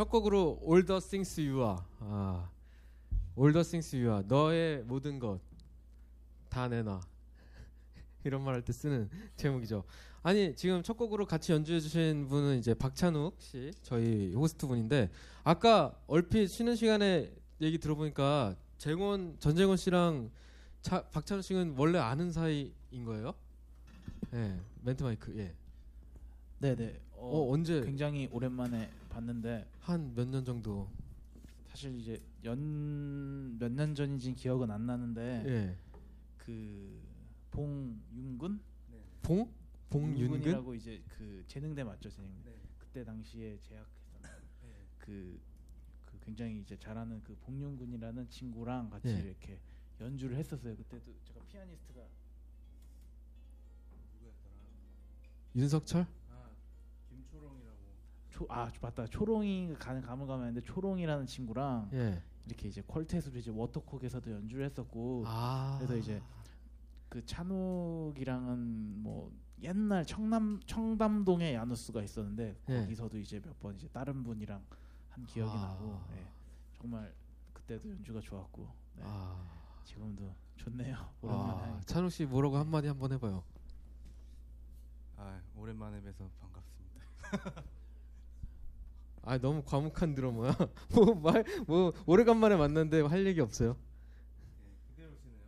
첫 곡으로 All the Things You Are. 아, All the Things You Are. 너의 모든 것 다 내놔. 이런 말 할 때 쓰는 제목이죠. 아니 지금 첫 곡으로 같이 연주해 주신 분은 이제 박찬욱 씨 저희 호스트 분인데 아까 얼핏 쉬는 시간에 얘기 들어보니까 재곤 전재곤 씨랑 차, 박찬욱 씨는 원래 아는 사이인 거예요? 예, 멘트 마이크 예. 네네. 어, 어, 언제 굉장히 오랜만에 봤는데 한 몇 년 정도? 사실 이제 연 몇 년 전인지 기억은 안 나는데 예. 그 봉윤근 봉? 봉윤근? 윤근이라고 이제 그 재능대 맞죠 재능대. 그때 당시에 제약했었는데 그, 그 굉장히 이제 잘하는 그 봉윤근이라는 친구랑 같이 예. 이렇게 연주를 했었어요. 그때도 제가 피아니스트가 윤석철? 초, 아 맞다 초롱이 가는 감을 가면는데 초롱이라는 친구랑 예. 이렇게 이제 퀄텟으로 이제 워터콕에서도 연주를 했었고 아. 그래서 이제 그 찬욱이랑은 뭐 옛날 청남 청담동에 야누스가 있었는데 예. 거기서도 이제 몇 번 이제 다른 분이랑 한 기억이 아. 나고 예. 정말 그때도 연주가 좋았고 네. 아. 지금도 좋네요 오랜만에 아. 찬욱 씨 뭐라고 한마디 한번 해봐요. 아 오랜만에 뵈서 반갑습니다. 아 너무 과묵한 드러머야. 뭐 말 뭐 오래간만에 만났는데 할 얘기 없어요. 그대로시네요.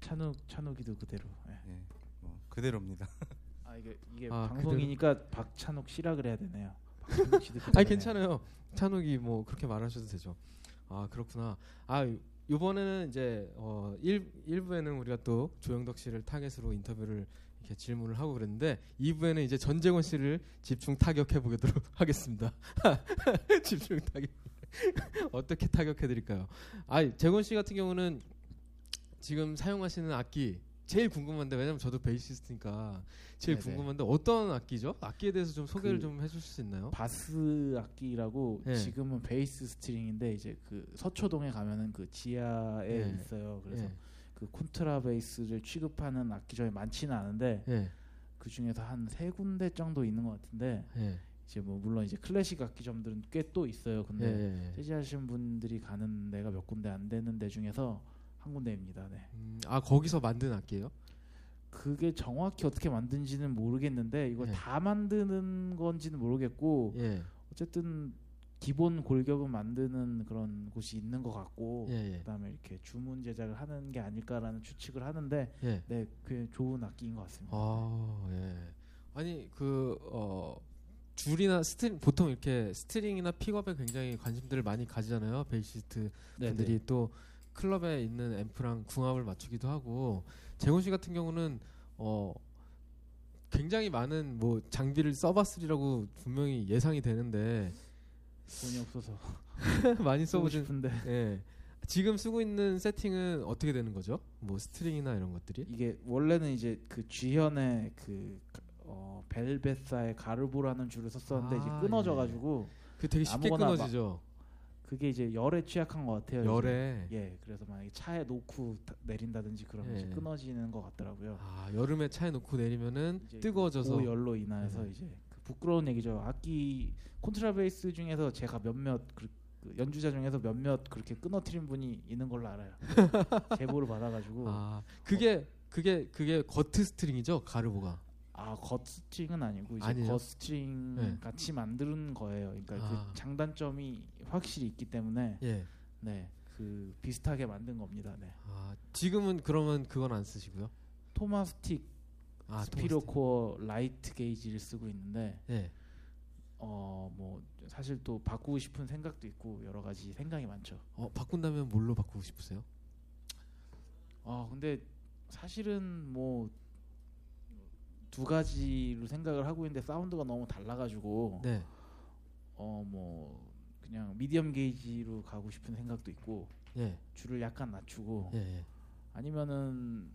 찬욱 찬욱이도 그대로 예. 네, 뭐 그대로입니다. 아 이게 이게 아, 방송이니까 박찬욱 씨라 그래야 되네요 박찬욱 씨도 아니 그대로네요. 괜찮아요. 찬욱이 뭐 그렇게 말하셔도 되죠. 아 그렇구나. 아 이번에는 이제 어 1, 1부에는 우리가 또 조영덕 씨를 타겟으로 인터뷰를 이렇게 질문을 하고 그랬는데 2부에는 이제 전재권 씨를 집중 타격해 보도록 하겠습니다. 집중 타격. 어떻게 타격해 드릴까요? 아 재권 씨 같은 경우는 지금 사용하시는 악기 제일 궁금한데 왜냐면 저도 베이시스트니까 제일 네네. 궁금한데 어떤 악기죠? 악기에 대해서 좀 소개를 그 좀 해주실 수 있나요? 바스 악기라고 네. 지금은 베이스 스트링인데 이제 그 서초동에 가면은 그 지하에 네. 있어요. 그래서 예, 그 콘트라 베이스를 취급하는 악기점이 많지는 않은데 예, 그 중에서 한 세 군데 정도 있는 것 같은데 예, 이제 뭐 물론 이제 클래식 악기점들은 꽤 또 있어요. 예, 근데 예, 예. 재즈하시는 분들이 가는 데가 몇 군데 안 되는 데 중에서 한 군데입니다. 네. 음, 아 거기서 만든 악기예요? 그게 정확히 어떻게 만든지는 모르겠는데 이걸 네. 다 만드는 건지는 모르겠고 예, 어쨌든 기본 골격은 만드는 그런 곳이 있는 것 같고 예, 예, 그다음에 이렇게 주문 제작을 하는 게 아닐까라는 추측을 하는데 예. 네, 그 좋은 악기인 것 같습니다. 아, 예. 아니 그 어, 줄이나 string 보통 이렇게 string이나 픽업에 굉장히 관심들을 많이 가지잖아요. 베이시스트 네, 분들이 또 클럽에 있는 앰프랑 궁합을 맞추기도 하고 재훈 씨 같은 경우는 어 굉장히 많은 뭐 장비를 써봤으리라고 분명히 예상이 되는데 돈이 없어서 많이 써보신 싶은데 예 지금 쓰고 있는 세팅은 어떻게 되는 거죠? 뭐 string이나 이런 것들이 이게 원래는 이제 그 G현의 그 어, 벨벳사의 가르보라는 줄을 썼었는데 아, 이제 끊어져가지고 그 되게 쉽게 끊어지죠 그게 이제 열에 취약한 것 같아요. 이제. 열에 예, 그래서 만약에 차에 놓고 다- 내린다든지 그러면 이제 예. 끊어지는 것 같더라고요. 아 여름에 차에 놓고 내리면은 뜨거워져서 그 열로 인하여서 네. 이제 그 부끄러운 얘기죠. 악기 콘트라베이스 중에서 제가 몇몇 그, 그 연주자 중에서 몇몇 그렇게 끊어뜨린 분이 있는 걸로 알아요. 제보를 받아가지고 아 그게 그게 그게 gut string이죠 가르보가 아 gut string은 아니고 이제 아니에요? gut string 네. 같이 만드는 거예요. 그러니까 아. 그 장단점이 확실히 있기 때문에 예. 네. 그 비슷하게 만든 겁니다. 네. 아 지금은 그러면 그건 안 쓰시고요? 토마스틱 아 스피로코어 light gauge를 쓰고 있는데 예. 어뭐 사실 또 바꾸고 싶은 생각도 있고 여러 가지 생각이 많죠. 어 바꾼다면 뭘로 바꾸고 싶으세요? 아 근데 사실은 뭐 두 가지로 생각을 하고 있는데 사운드가 너무 달라가지고 네. 어뭐 그냥 미디엄 게이지로 가고 싶은 생각도 있고 예. 줄을 약간 낮추고 예. 예. 아니면은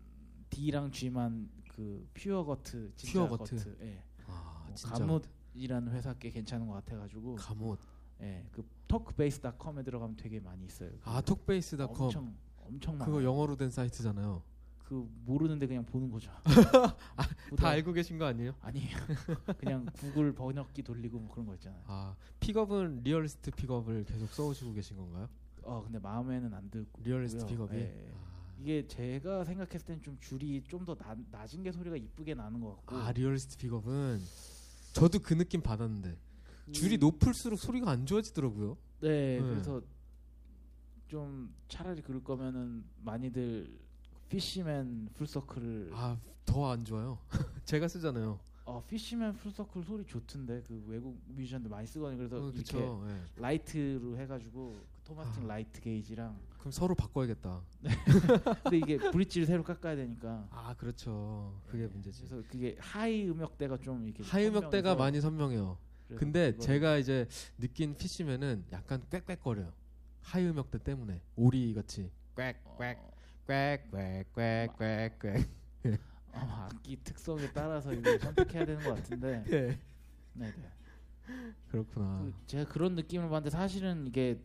D랑 G만 그 퓨어 거트 진짜 퓨어 거트. 거트 예. 아 뭐 진짜 감옷이라는 회사 꽤 괜찮은 것 같아가지고 감옷. 예, 그 토크베이스닷컴에 들어가면 되게 많이 있어요. 아 톡베이스닷컴 엄청 엄청 많아요. 그거 영어로 된 사이트잖아요. 그 모르는데 그냥 보는 거죠. 다 알고 계신 거 아니에요? 아니에요. 그냥 구글 번역기 돌리고 뭐 그런 거 있잖아요. 아 픽업은 리얼리스트 픽업을 계속 써오시고 계신 건가요? 어 근데 마음에는 안 들고 리얼리스트 픽업이. 예. 아, 이게 제가 생각했을 땐 좀 줄이 좀 더 낮은 게 소리가 이쁘게 나는 것 같고 아 리얼리스트 픽업은 저도 그 느낌 받았는데 그- 줄이 높을수록 소리가 안 좋아지더라고요. 네, 네. 그래서 좀 차라리 그럴 거면은 많이들 Fishman Full Circle을 아 더 안 좋아요. 제가 쓰잖아요. 어 Fishman Full Circle 소리 좋던데 그 외국 뮤지션들 많이 쓰거든요. 그래서 어, 이렇게. 예. light로 해가지고 그 Thomastik 아. light gauge랑 그럼 서로 바꿔야겠다. 근데 이게 브릿지를 새로 깎아야 되니까 아 그렇죠. 그게 네, 문제지. 그래서 그게 high 음역대가 좀 이렇게 high 음역대가 많이 선명해요. 근데 제가 이제 느낀 Fishman은 약간 꽥꽥거려요. 하이 음역대 때문에 오리 같이 어, 꽥꽥꽥꽥꽥꽥. 어, 악기 특성에 따라서 이걸 선택해야 되는 것 같은데 예. 네네 그렇구나. 그 제가 그런 느낌을 받는데 사실은 이게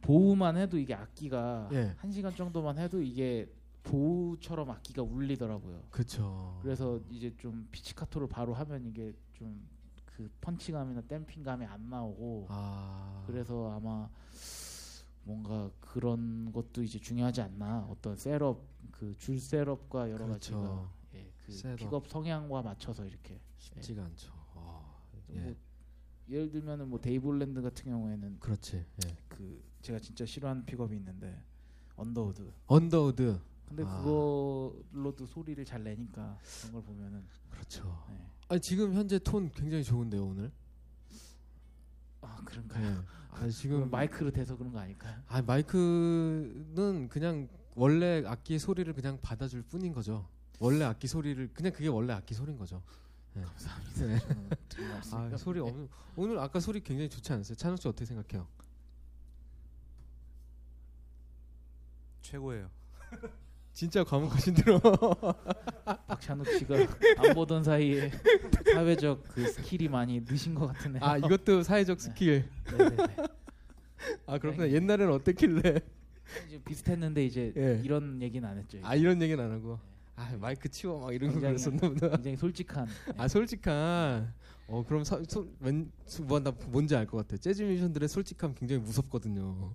보우만 해도 이게 악기가 예. 한 시간 정도만 해도 이게 보우처럼 악기가 울리더라고요. 그렇죠. 그래서 이제 좀 피치카토를 바로 하면 이게 좀 그 펀치감이나 damping감이 안 나오고 아 그래서 아마 뭔가 그런 것도 이제 중요하지 않나 어떤 setup 그 줄 setup과 여러 그렇죠. 가지가 예, 그 setup. 픽업 성향과 맞춰서 이렇게 쉽지가 않죠. 아, 예. 뭐 예를 들면은 뭐 데이브 홀랜드 같은 경우에는 그렇지. 예. 그 제가 진짜 싫어하는 픽업이 있는데 언더우드 언더우드. 근데 아. 그걸로도 소리를 잘 내니까 그런 걸 보면은 그렇죠. 네. 아니 지금 현재 톤 굉장히 좋은데요 오늘. 아 그런가요? 네. 아 지금 마이크로 대서 그런 거 아닐까요? 아 마이크는 그냥 원래 악기의 소리를 그냥 받아줄 뿐인 거죠. 원래 악기 소리를 그냥 그게 원래 악기 소리인 거죠. 감사합니다. 네. 저는 드릴 말씀이 아 소리 없는데. 오늘 아까 소리 굉장히 좋지 않았어요? 찬욱 씨 어떻게 생각해요? 최고예요. 진짜 과묵하신 대로 박찬욱 씨가 안 보던 사이에 사회적 그 skill이 많이 느신 것 같으네요. 아 이것도 사회적 스킬 네네네. 아 그렇구나 옛날에는 어땠길래 이제 비슷했는데 이제 예. 이런 얘기는 안 했죠. 아 이런 얘기는 안 하고 아 마이크 치워 막 이런 거 굉장히- 그랬었나 보다 굉장히 솔직한. 네. 아 솔직한 어 그럼 사, 소, 왠, 뭐, 나 뭔지 알 것 같아 재즈 뮤지션들의 솔직함 굉장히 무섭거든요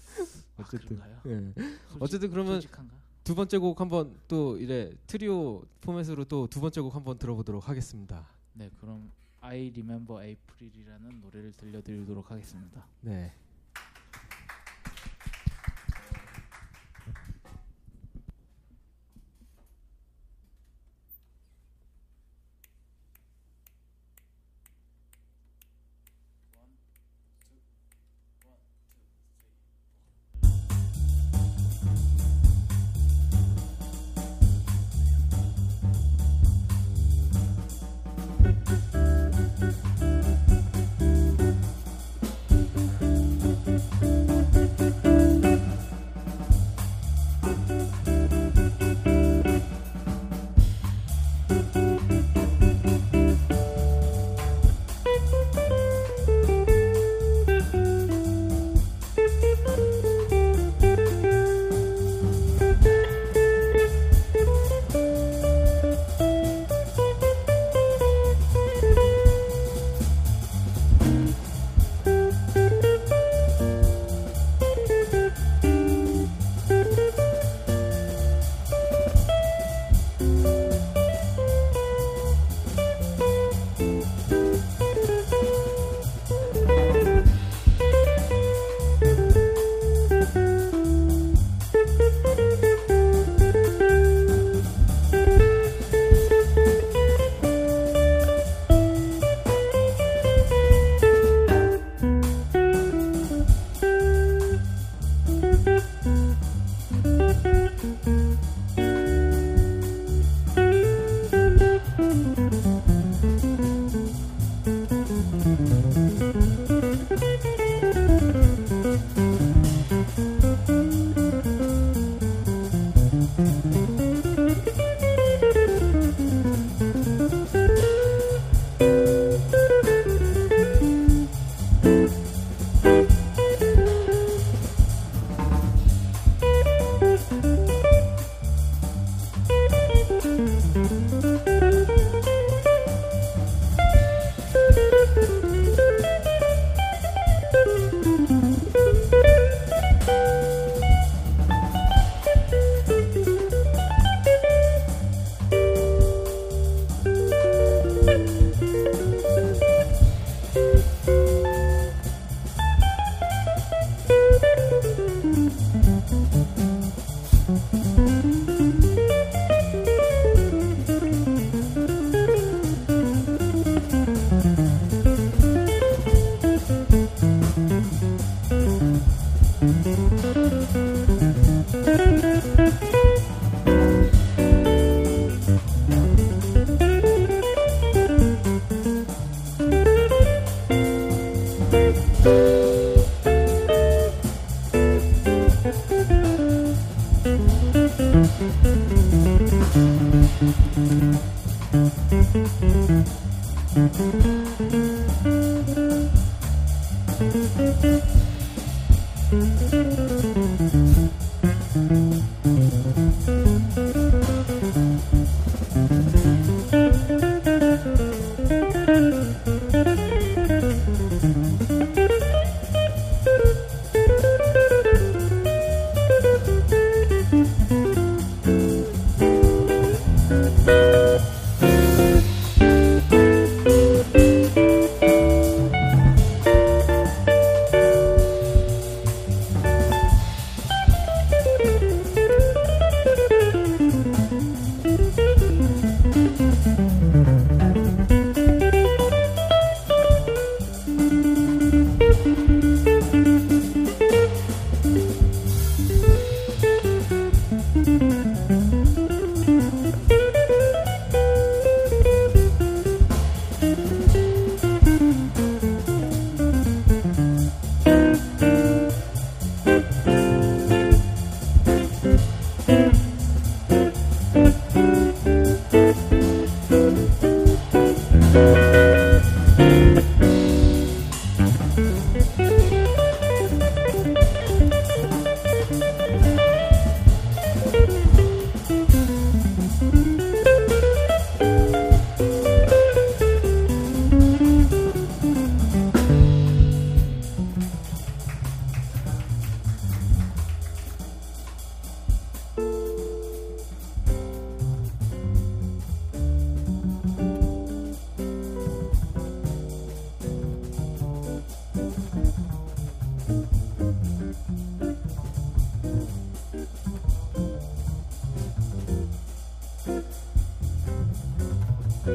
어쨌든 아? 예. 솔직- 어쨌든 그러면 솔직한가? 두 번째 곡 한번 또 이제 트리오 포맷으로 또 두 번째 곡 한번 들어보도록 하겠습니다 네, 그럼 I Remember April이라는 노래를 들려드리도록 하겠습니다. 네 와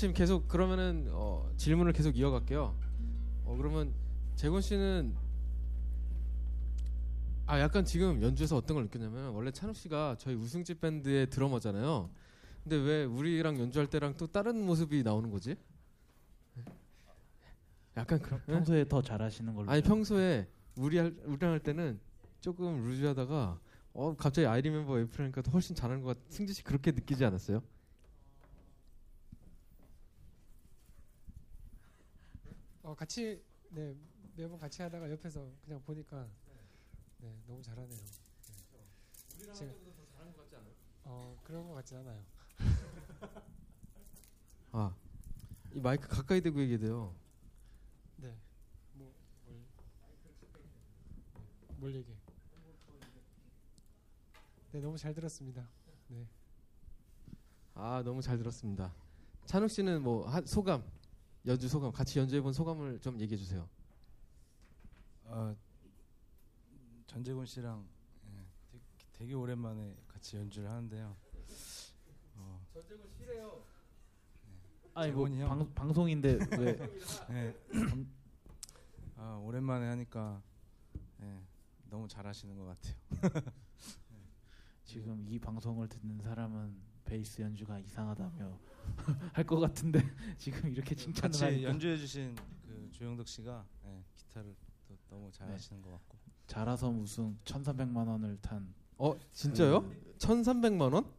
마침 계속 그러면은 어, 질문을 계속 이어갈게요. 어, 그러면 재곤 씨는 아 약간 지금 연주에서 어떤 걸 느꼈냐면 원래 찬욱 씨가 저희 우승집 밴드의 드러머잖아요. 근데 왜 우리랑 연주할 때랑 또 다른 모습이 나오는 거지? 약간 그, 예? 평소에 더 잘하시는 걸로. 아니 평소에 우리 할, 우리랑 할 때는 조금 루즈하다가 어 갑자기 아이 리 멤버 에이프리니까 훨씬 잘하는 것 같. 승지 씨 그렇게 느끼지 않았어요? 어 같이 네 매번 같이 하다가 옆에서 그냥 보니까 네 너무 잘하네요. 우리랑 할 때보다 더 잘하는 것 같지 않아요? 어 그런 것 같진 않아요. 아 이 마이크 가까이 대고 얘기해야 돼요. 네. 뭐, 뭘, 뭘 얘기해? 네, 너무 잘 들었습니다. 네. 아 너무 잘 들었습니다. 찬욱 씨는 뭐 한, 소감 연주 소감 같이 연주해본 소감을 좀 얘기해 주세요. 아, 전재곤 씨랑 예, 되게, 되게 오랜만에 같이 연주를 하는데요. 어, 전재곤 씨래요. 아니 뭐. 방, 방송인데 왜 예. 아, 오랜만에 하니까 예, 너무 잘하시는 것 같아요. 지금 이 방송을 듣는 사람은 베이스 연주가 이상하다며 할 것 같은데 지금 이렇게 칭찬을 같이 하니까 연주해주신 그 조영덕 씨가 예, 기타를 또 너무 잘하시는 것 같고 자라섬 우승 1,300만 원을 탄 어 진짜요? 그 1,300만 원?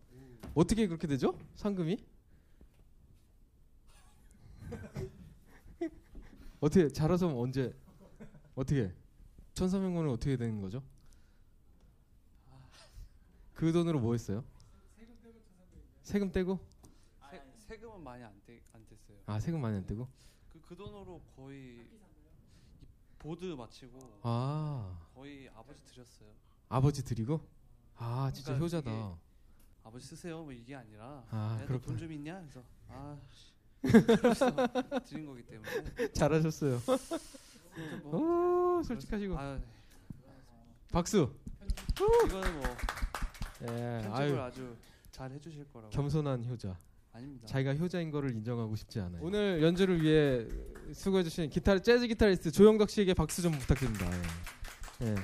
어떻게 그렇게 되죠? 상금이? 어떻게 자라섬 언제 어떻게 1,300만 원이 어떻게 되는 거죠? 그 돈으로 뭐 했어요? 세금 떼고? 세, 세금은 많이 안, 떼, 안 뗐어요. 아 세금 많이 안 떼고? 그, 그 돈으로 거의 이 보드 마치고 아 거의 아버지 드렸어요. 아버지 드리고? 아 진짜 그러니까 효자다. 아버지 쓰세요. 뭐 이게 아니라 아. 돈좀 있냐? 그래서 아 드린 거기 때문에 잘하셨어요. 아무튼 뭐오 솔직하시고 아, 박수. 이거는 뭐 예, 편집을 아유 아주 잘 해주실 거라고 겸손한 효자. 아닙니다. 자기가 효자인 거를 인정하고 싶지 않아요. 오늘 연주를 위해 수고해 주신 기타 재즈 기타리스트 조영덕 씨에게 박수 좀 부탁드립니다. 예. 예.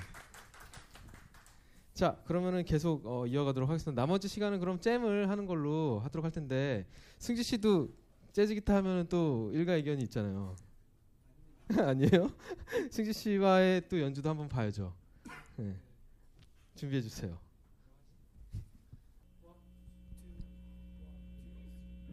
자 그러면은 계속 어, 이어가도록 하겠습니다. 나머지 시간은 그럼 잼을 하는 걸로 하도록 할 텐데 승지 씨도 재즈 기타 하면은 또 일가 의견이 있잖아요. 아니에요? 승지 씨와의 또 연주도 한번 봐야죠. 예. 준비해 주세요.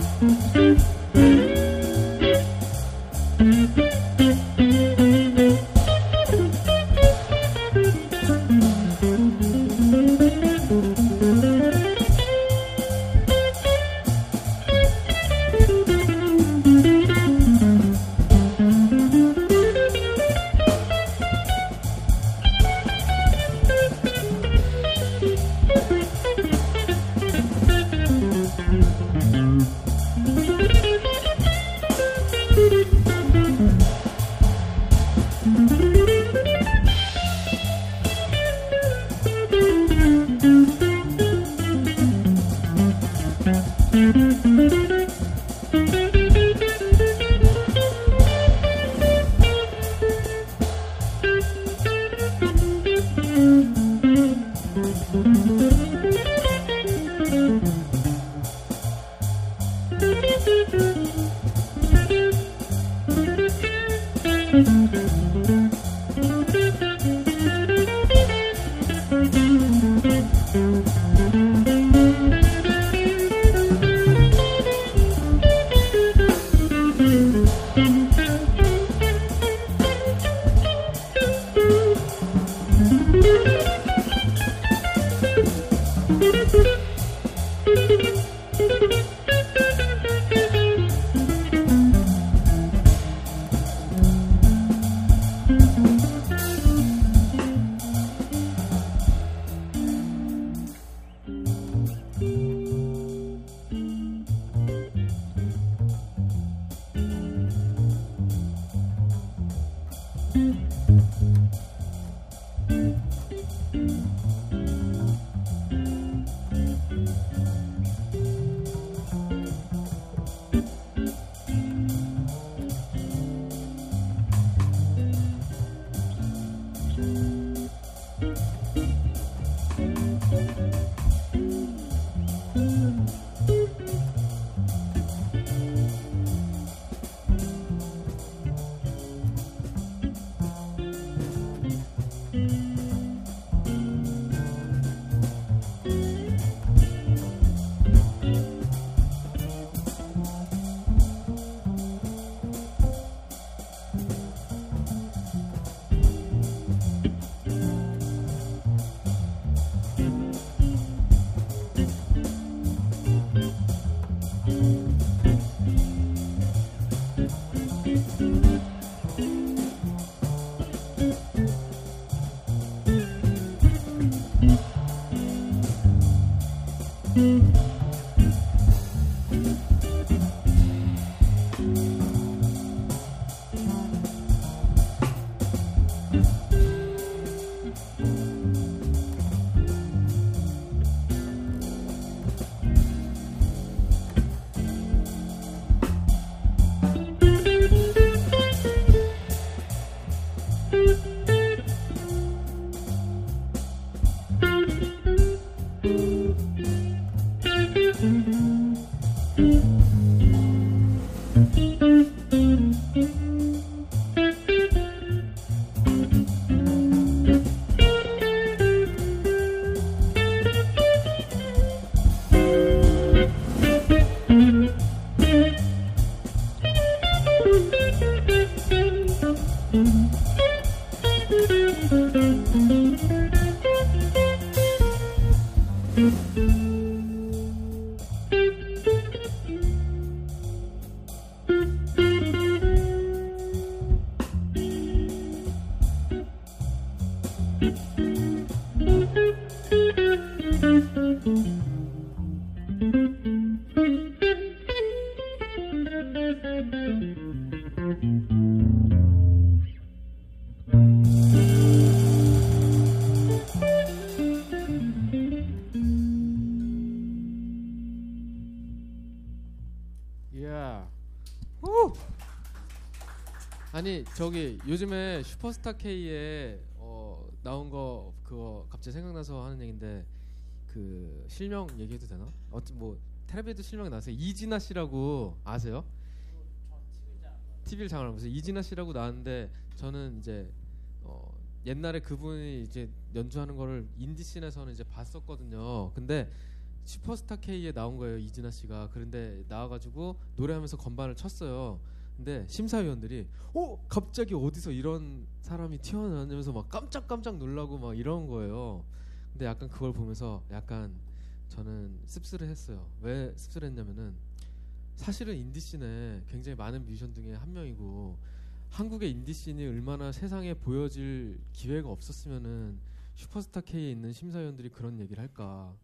Thank you. 아니 저기 요즘에 슈퍼스타 K에 어, 나온 거 그거 갑자기 생각나서 하는 얘긴데 그 실명 얘기해도 되나? 어떤 뭐 텔레비에도 실명 나왔어요. 이진아 씨라고 아세요? TV를 잘 알아보세요. 이진아 씨라고 나왔는데 저는 이제 어, 옛날에 그분이 이제 연주하는 거를 indie scene에서는 이제 봤었거든요. 근데 슈퍼스타 K에 나온 거예요 이진아 씨가 그런데 나와가지고 노래하면서 건반을 쳤어요. 근데 심사위원들이 어 갑자기 어디서 이런 사람이 튀어나오면서 막 깜짝깜짝 놀라고 막 이런 거예요. 근데 약간 그걸 보면서 약간 저는 씁쓸했어요. 왜 씁쓸했냐면은 사실은 indie scene에 굉장히 많은 뮤지션 중에 한 명이고 한국의 indie scene이 얼마나 세상에 보여질 기회가 없었으면은 슈퍼스타 K에 있는 심사위원들이 그런 얘기를 할까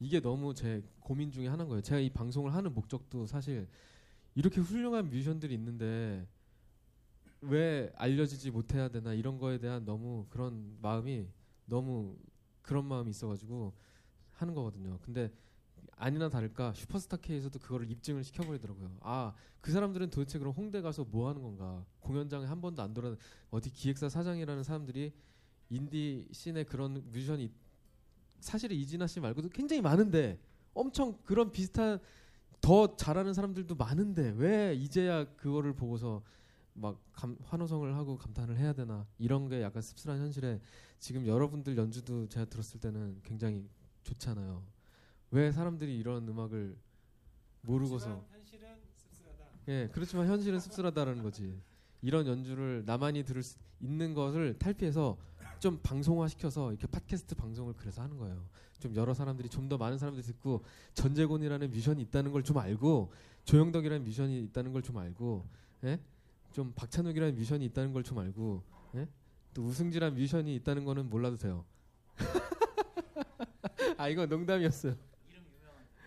이게 너무 제 고민 중에 하나인 거예요. 제가 이 방송을 하는 목적도 사실 이렇게 훌륭한 뮤지션들이 있는데 왜 알려지지 못해야 되나 이런 거에 대한 너무 그런 마음이 너무 그런 마음이 있어가지고 하는 거거든요. 근데 아니나 다를까 슈퍼스타 K에서도 그거를 입증을 시켜버리더라고요. 아 그 사람들은 도대체 그럼 홍대 가서 뭐 하는 건가? 공연장에 한 번도 안 돌아 어디 기획사 사장이라는 사람들이 인디 씬에 그런 뮤지션이 있- 사실은 이진아 씨 말고도 굉장히 많은데 엄청 그런 비슷한 더 잘하는 사람들도 많은데 왜 이제야 그거를 보고서 막 감, 환호성을 하고 감탄을 해야 되나 이런 게 약간 씁쓸한 현실에 지금 여러분들 연주도 제가 들었을 때는 굉장히 좋잖아요. 왜 사람들이 이런 음악을 모르고서 현실은 씁쓸하다. 예 그렇지만 현실은 씁쓸하다라는 거지. 이런 연주를 나만이 들을 수 있는 것을 탈피해서 좀 방송화 시켜서 이렇게 팟캐스트 방송을 그래서 하는 거예요. 좀 여러 사람들이 좀 더 많은 사람들이 듣고 전재곤이라는 뮤션이 있다는 걸 좀 알고 조영덕이라는 뮤션이 있다는 걸 좀 알고 예? 좀 박찬욱이라는 뮤션이 있다는 걸 좀 알고 예? 또 우승지라는 뮤션이 있다는 거는 몰라도 돼요. 아 이거 농담이었어요.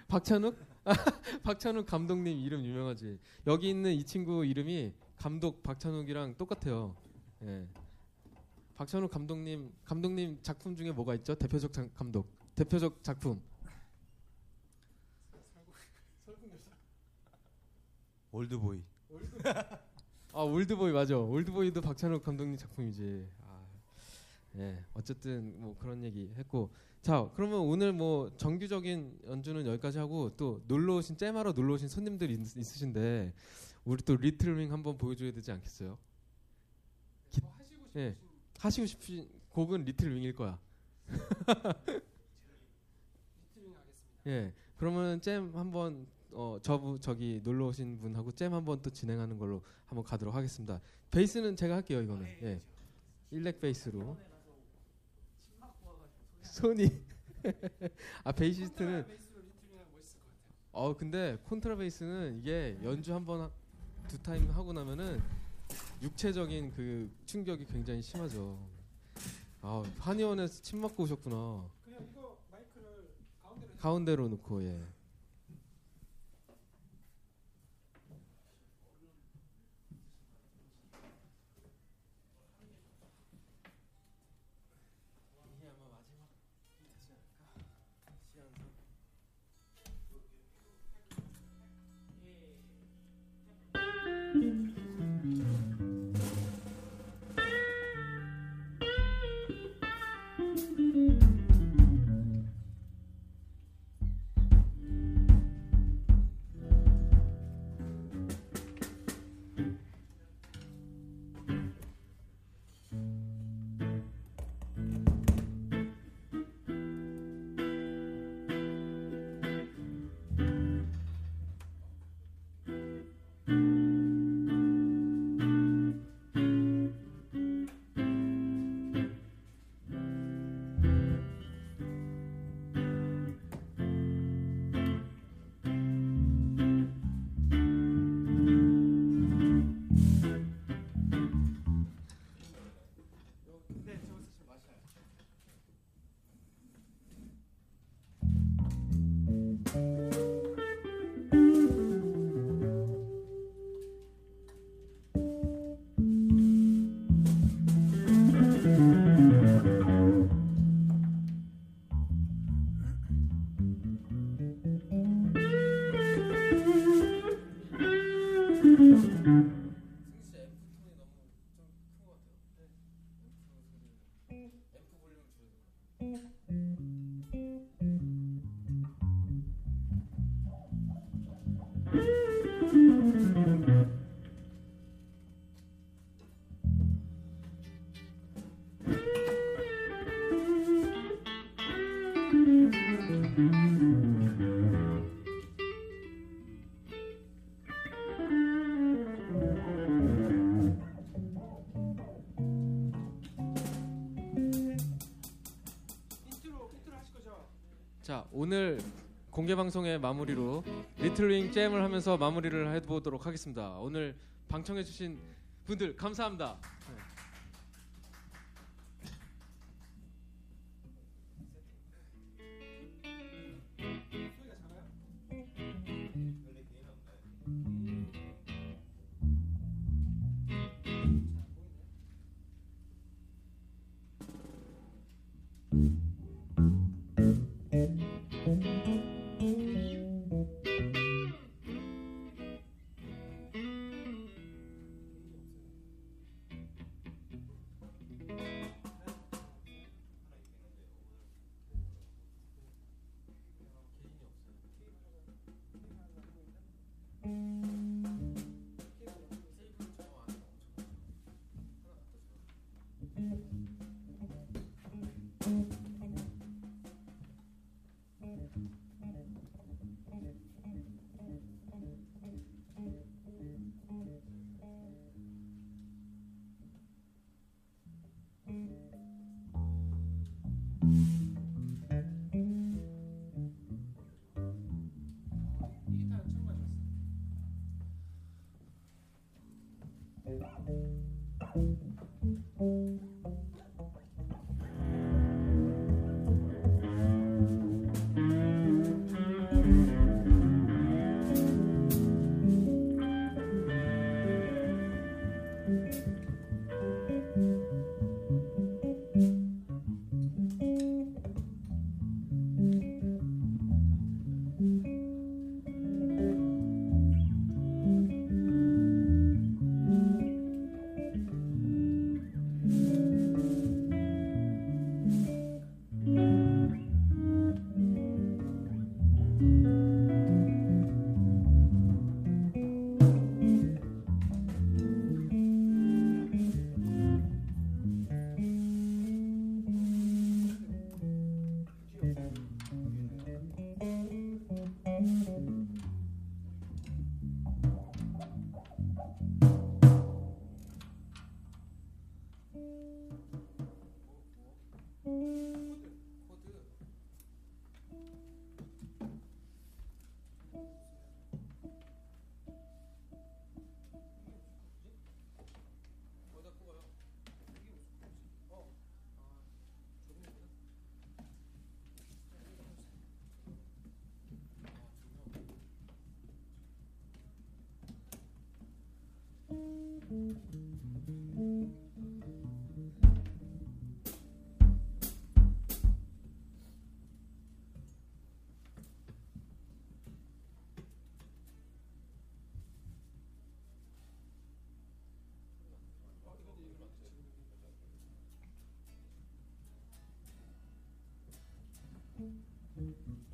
박찬욱? 박찬욱 감독님 이름 유명하지. 여기 있는 이 친구 이름이 감독 박찬욱이랑 똑같아요. 예. 박찬욱 감독님 감독님 작품 중에 뭐가 있죠? 대표적 작- 감독. 대표적 작품. 올드보이. 아 올드보이 맞아. 올드보이도 박찬욱 감독님 작품이지. 아, 예. 어쨌든 뭐 그런 얘기 했고. 자 그러면 오늘 뭐 정규적인 연주는 여기까지 하고 또 놀러 오신 jam하러 놀러 오신 손님들이 있, 있으신데 우리 또 Little Wing 한번 보여줘야 되지 않겠어요? 기- 뭐 하시고 싶으신 예 하시고 싶으신 곡은 Little Wing일 거야. Little Wing 하겠습니다. 예 그러면 잼 한번 어 저부 저기 놀러 오신 분하고 잼 한번 또 진행하는 걸로 한번 가도록 하겠습니다. 베이스는 제가 할게요 이거는. 예 일렉 베이스로. 손이. 아 베이시스트는. 어 근데 콘트라베이스는 이게 연주 한번 두 타임 하고 나면은 육체적인 그 충격이 굉장히 심하죠. 아 한의원에서 침 맞고 오셨구나. 그냥 이거 마이크를 가운데로 가운데로 놓고 예. 오늘 공개 방송의 마무리로 리틀윙 잼을 하면서 마무리를 해보도록 하겠습니다. 오늘 방청해주신 분들 감사합니다. 네. プー。Thank mm -hmm. you.